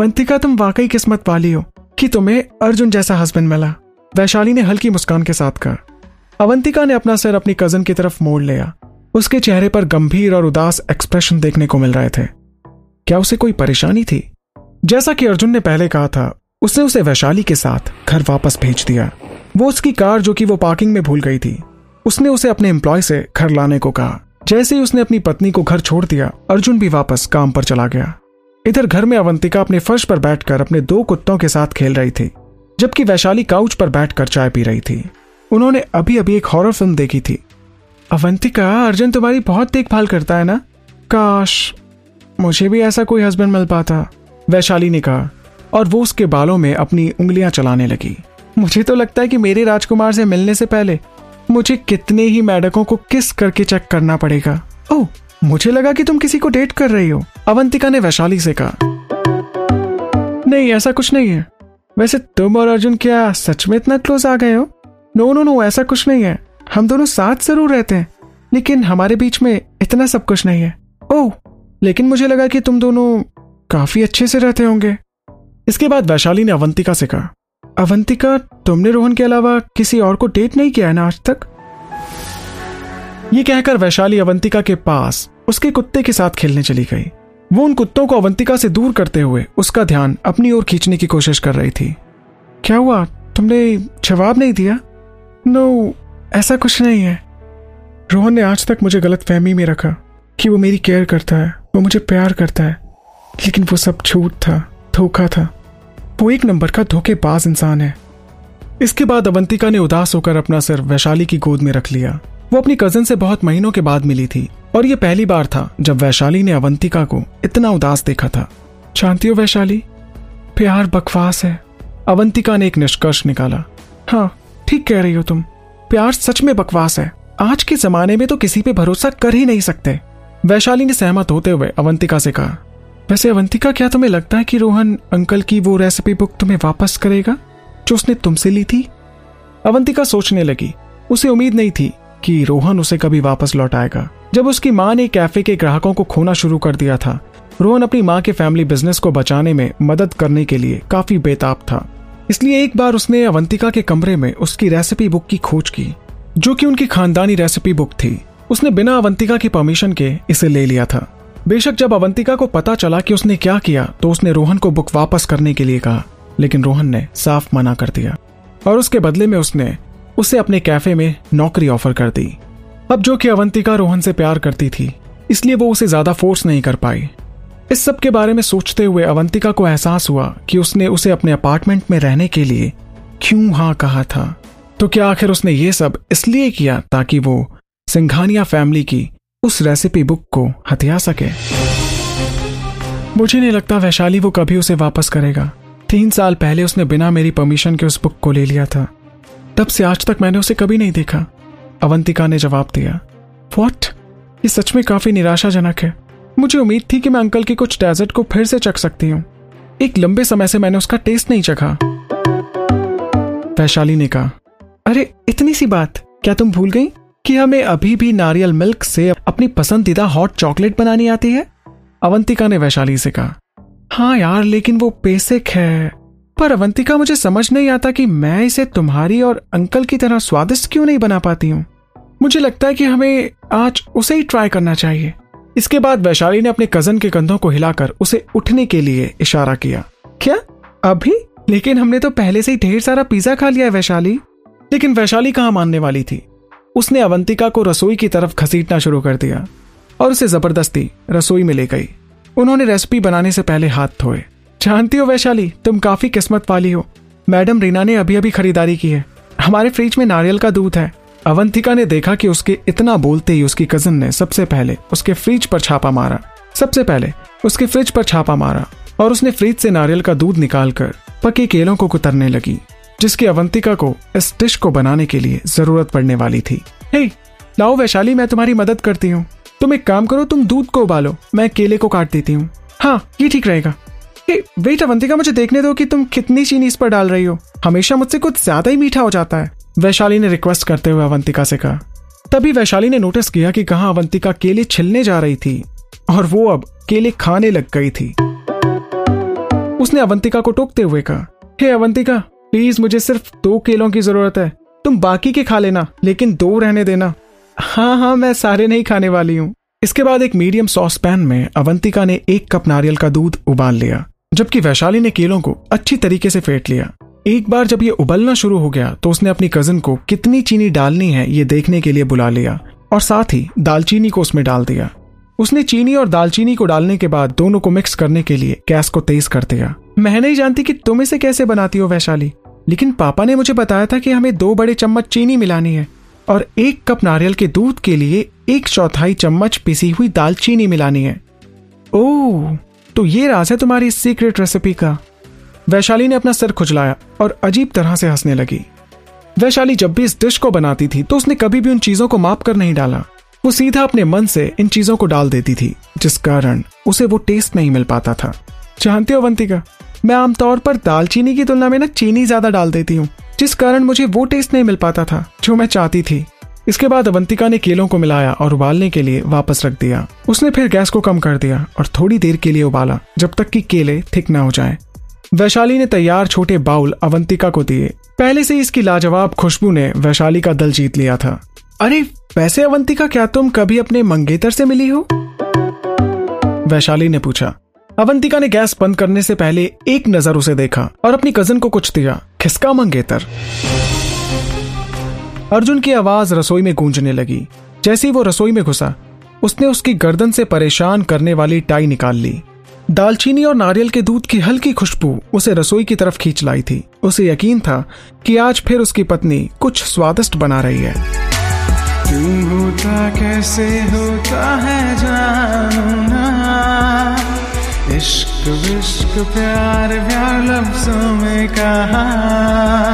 अवंतिका तुम वाकई किस्मत वाली हो कि तुम्हें अर्जुन जैसा हस्बैंड मिला। वैशाली ने हल्की मुस्कान के साथ कहा। अवंतिका ने अपना सिर अपनी कज़न की तरफ़ मोड़ लिया। उसके चेहरे पर गंभीर और उदास एक्सप्रेशन देखने को मिल रहे थे। क्या उसे कोई परेशानी थी? जैसा कि अर्जुन ने पहले कहा था, उसने उसे वैशाली के साथ घर वापस भेज दिया। वो उसकी कार जो कि वो पार्किंग में भूल गई थी, उसने उसे अपने एम्प्लॉय से घर लाने को कहा। जैसे ही उसने अपनी पत्नी को घर छोड़ दिया, अर्जुन भी वापस काम पर चला गया। इधर घर में अवंतिका अपने फर्श पर बैठकर अपने दो कुत्तों के साथ खेल रही थी, जबकि वैशाली काउच पर बैठकर चाय पी रही थी। उन्होंने अभी अभी एक हॉरर फ़िल्म देखी थी। अवंतिका, अर्जुन तुम्हारी बहुत देखभाल करता है ना? काश मुझे भी ऐसा कोई हस्बैंड मिल पाता, वैशाली ने कहा, और वो उसके बालों में अपनी उंगलियाँ चलाने लगी। मुझे तो लगता है कि मेरे राजकुमार से मिलने से पहले मुझे कितने ही मेढकों को किस करके चेक करना पड़ेगा। ओह मुझे लगा कि तुम किसी को डेट कर रही हो। अवंतिका ने वैशाली से कहा। नहीं, ऐसा कुछ नहीं है। वैसे तुम और अर्जुन क्या सच में इतना क्लोज आ गए हो? नो नो नो ऐसा कुछ नहीं है। हम दोनों साथ ज़रूर रहते हैं। लेकिन हमारे बीच में इतना सब कुछ नहीं है। ओह लेकिन मुझे लगा कि तुम दोनों काफ़ी अच्छे से रहते होंगे। इसके बाद वैशाली ने अवंतिका से कहा। अवंतिका, तुमने रोहन के अलावा किसी और को डेट नहीं किया है ना आज तक? ये कहकर वैशाली अवंतिका के पास उसके कुत्ते के साथ खेलने चली गई। वो उन कुत्तों को अवंतिका से दूर करते हुए उसका ध्यान अपनी ओर खींचने की कोशिश कर रही थी। क्या हुआ? तुमने जवाब नहीं दिया? नो, ऐसा कुछ नहीं है। रोहन ने आज तक मुझे गलत फहमी में रखा कि वो मेरी केयर करता है, वो मुझे प्यार करता है। लेकिन वो सब झूठ था, धोखा था। वो एक नंबर का धोखेबाज इंसान है। इसके बाद अवंतिका ने उदास होकर अपना सिर वैशाली की गोद में रख लिया। वो अपनी कज़न से बहुत महीनों के बाद मिली थी और ये पहली बार था जब वैशाली ने अवंतिका को इतना उदास देखा था। जानती हो वैशाली? प्यार बकवास है। अवंतिका ने एक निष्कर्ष निकाला। हाँ ठीक कह रही हो तुम। प्यार सच में बकवास है। आज के जमाने में तो किसी पे भरोसा कर ही नहीं सकते। वैशाली ने सहमत होते हुए अवंतिका से कहा, वैसे अवंतिका, क्या तुम्हें लगता है कि रोहन अंकल की वो रेसिपी बुक तुम्हें वापस करेगा, जो उसने तुमसे ली थी? अवंतिका सोचने लगी। उसे उम्मीद नहीं थी कि रोहन उसे कभी वापस लौटाएगा जब उसकी माँ ने कैफ़े के ग्राहकों को खोना शुरू कर दिया था, रोहन अपनी माँ के फैमिली बिज़नेस को बचाने में मदद करने के लिए काफ़ी बेताब था। इसलिए एक बार उसने अवंतिका के कमरे में उसकी रेसिपी बुक की खोज की, जो कि उनकी खानदानी रेसिपी बुक थी। उसने बिना अवंतिका की परमिशन के इसे ले लिया था। बेशक जब अवंतिका को पता चला कि उसने क्या किया तो उसने रोहन को बुक वापस करने के लिए कहा, लेकिन रोहन ने साफ़ मना कर दिया। और उसके बदले में उसने उसे अपने कैफ़े में नौकरी ऑफ़र कर दी। अब जो कि अवंतिका रोहन से प्यार करती थी, इसलिए वो उसे ज़्यादा फोर्स नहीं कर पाई। इस सब के बारे में सोचते हुए अवंतिका को एहसास हुआ कि उसने उसे अपने अपार्टमेंट में रहने के लिए क्यों हाँ कहा था। तो क्या आखिर उसने ये सब इसलिए किया ताकि वो सिंघानिया फैमिली की उस रेसिपी बुक को हथिया सके? मुझे नहीं लगता वैशाली वो कभी उसे वापस करेगा। तीन साल पहले उसने बिना मेरी परमिशन के उस बुक को ले लिया था। तब से आज तक मैंने उसे कभी नहीं देखा। अवंतिका ने जवाब दिया वॉट ये सच में काफ़ी निराशाजनक है। मुझे उम्मीद थी कि मैं अंकल की कुछ डेजर्ट को फिर से चख सकती हूँ। एक लंबे समय से मैंने उसका टेस्ट नहीं चखा। वैशाली ने कहा, अरे, इतनी सी बात? क्या तुम भूल गई कि हमें अभी भी नारियल मिल्क से अपनी पसंदीदा हॉट चॉकलेट बनानी आती है? अवंतिका ने वैशाली से कहा हाँ यार, लेकिन वो बेसिक है। पर अवंतिका, मुझे समझ नहीं आता कि मैं इसे तुम्हारी और अंकल की तरह स्वादिष्ट क्यों नहीं बना पाती हूँ। मुझे लगता है कि हमें आज उसे ही ट्राई करना चाहिए। इसके बाद वैशाली ने अपने कज़न के कंधों को हिलाकर उसे उठने के लिए इशारा किया। क्या? अभी? लेकिन हमने तो पहले से ही ढेर सारा पिज्जा खा लिया है वैशाली। लेकिन वैशाली कहाँ मानने वाली थी? उसने अवंतिका को रसोई की तरफ़ घसीटना शुरू कर दिया और उसे ज़बरदस्ती रसोई में ले गई। उन्होंने रेसिपी बनाने से पहले हाथ धोए। जानती हो वैशाली, तुम काफ़ी किस्मत वाली हो। मैडम रीना ने अभी अभी खरीदारी की है। हमारे फ्रिज में नारियल का दूध है। अवंतिका ने देखा कि उसके इतना बोलते ही उसकी कज़न ने सबसे पहले उसके फ्रिज पर छापा मारा। सबसे पहले उसके फ्रिज पर छापा मारा और उसने फ्रिज से नारियल का दूध निकालकर पके केलों को कुतरने लगी, जिसकी अवंतिका को इस डिश को बनाने के लिए ज़रूरत पड़ने वाली थी। हे, लाओ वैशाली, मैं तुम्हारी मदद करती हूँ। तुम एक काम करो, तुम दूध को उबालो, मैं केले को काट देती हूँ। हाँ ये ठीक रहेगा। वेट अवंतिका मुझे देखने दो कि तुम कितनी चीनी इस पर डाल रही हो। हमेशा मुझसे कुछ ज़्यादा ही मीठा हो जाता है। वैशाली ने रिक्वेस्ट करते हुए अवंतिका से कहा। तभी वैशाली ने नोटिस किया कि कहा अवंतिका केले छिलने जा रही थी और वो अब केले खाने लग गई थी। उसने अवंतिका को टोकते हुए कहा हे hey, अवंतिका प्लीज़ मुझे सिर्फ़ दो केलों की ज़रूरत है। तुम बाकी के खा लेना लेकिन दो रहने देना। हाँ हाँ मैं सारे नहीं खाने वाली हूँ। इसके बाद एक मीडियम सॉस पैन में अवंतिका ने एक कप नारियल का दूध उबाल लिया। जबकि वैशाली ने केलों को अच्छी तरीके से फेंट लिया। एक बार जब ये उबलना शुरू हो गया तो उसने अपनी कज़न को कितनी चीनी डालनी है ये देखने के लिए बुला लिया और साथ ही दालचीनी को उसमें डाल दिया। उसने चीनी और दालचीनी को डालने के बाद दोनों को मिक्स करने के लिए गैस को तेज कर दिया। मैं नहीं जानती कि तुम इसे कैसे बनाती हो वैशाली, लेकिन पापा ने मुझे बताया था कि हमें दो बड़े चम्मच चीनी मिलानी है और एक कप नारियल के दूध के लिए एक चौथाई चम्मच पिसी हुई दालचीनी मिलानी है। ओह! तो ये राज है तुम्हारी सीक्रेट रेसिपी का। वैशाली ने अपना सिर खुजलाया और अजीब तरह से हंसने लगी। वैशाली जब भी इस डिश को बनाती थी तो उसने कभी भी उन चीज़ों को माप कर नहीं डाला। वो सीधा अपने मन से इन चीज़ों को डाल देती थी, जिस कारण उसे वो टेस्ट नहीं मिल पाता था। जानते हो वंतिका? मैं आमतौर पर दालचीनी की तुलना में ना चीनी ज़्यादा डाल देती हूँ, जिस कारण मुझे वो टेस्ट नहीं मिल पाता था, जो मैं चाहती थी। इसके बाद अवंतिका ने केलों को मिलाया और उबालने के लिए वापस रख दिया। उसने फिर गैस को कम कर दिया और थोड़ी देर के लिए उबाला, जब तक कि केले थिक ना हो जाए। वैशाली ने तैयार छोटे बाउल अवंतिका को दिए। पहले से इसकी लाजवाब खुशबू ने वैशाली का दल जीत लिया था। अरे, वैसे अवंतिका, क्या तुम कभी अपने मंगेतर से मिली हो? वैशाली ने पूछा। अवंतिका ने गैस बंद करने से पहले एक नज़र उसे देखा और अपनी कज़न को कुछ दिया खिसका मंगेतर? अर्जुन की आवाज़ रसोई में गूंजने लगी। जैसे ही वो रसोई में घुसा, उसने उसकी गर्दन से परेशान करने वाली टाई निकाल ली। दालचीनी और नारियल के दूध की हल्की खुशबू उसे रसोई की तरफ़ खींच लाई थी। उसे यकीन था कि आज फिर उसकी पत्नी कुछ स्वादिष्ट बना रही है। होता, कैसे होता है इश्क, विश्क, प्यार प्यार लफ्जों में कहा?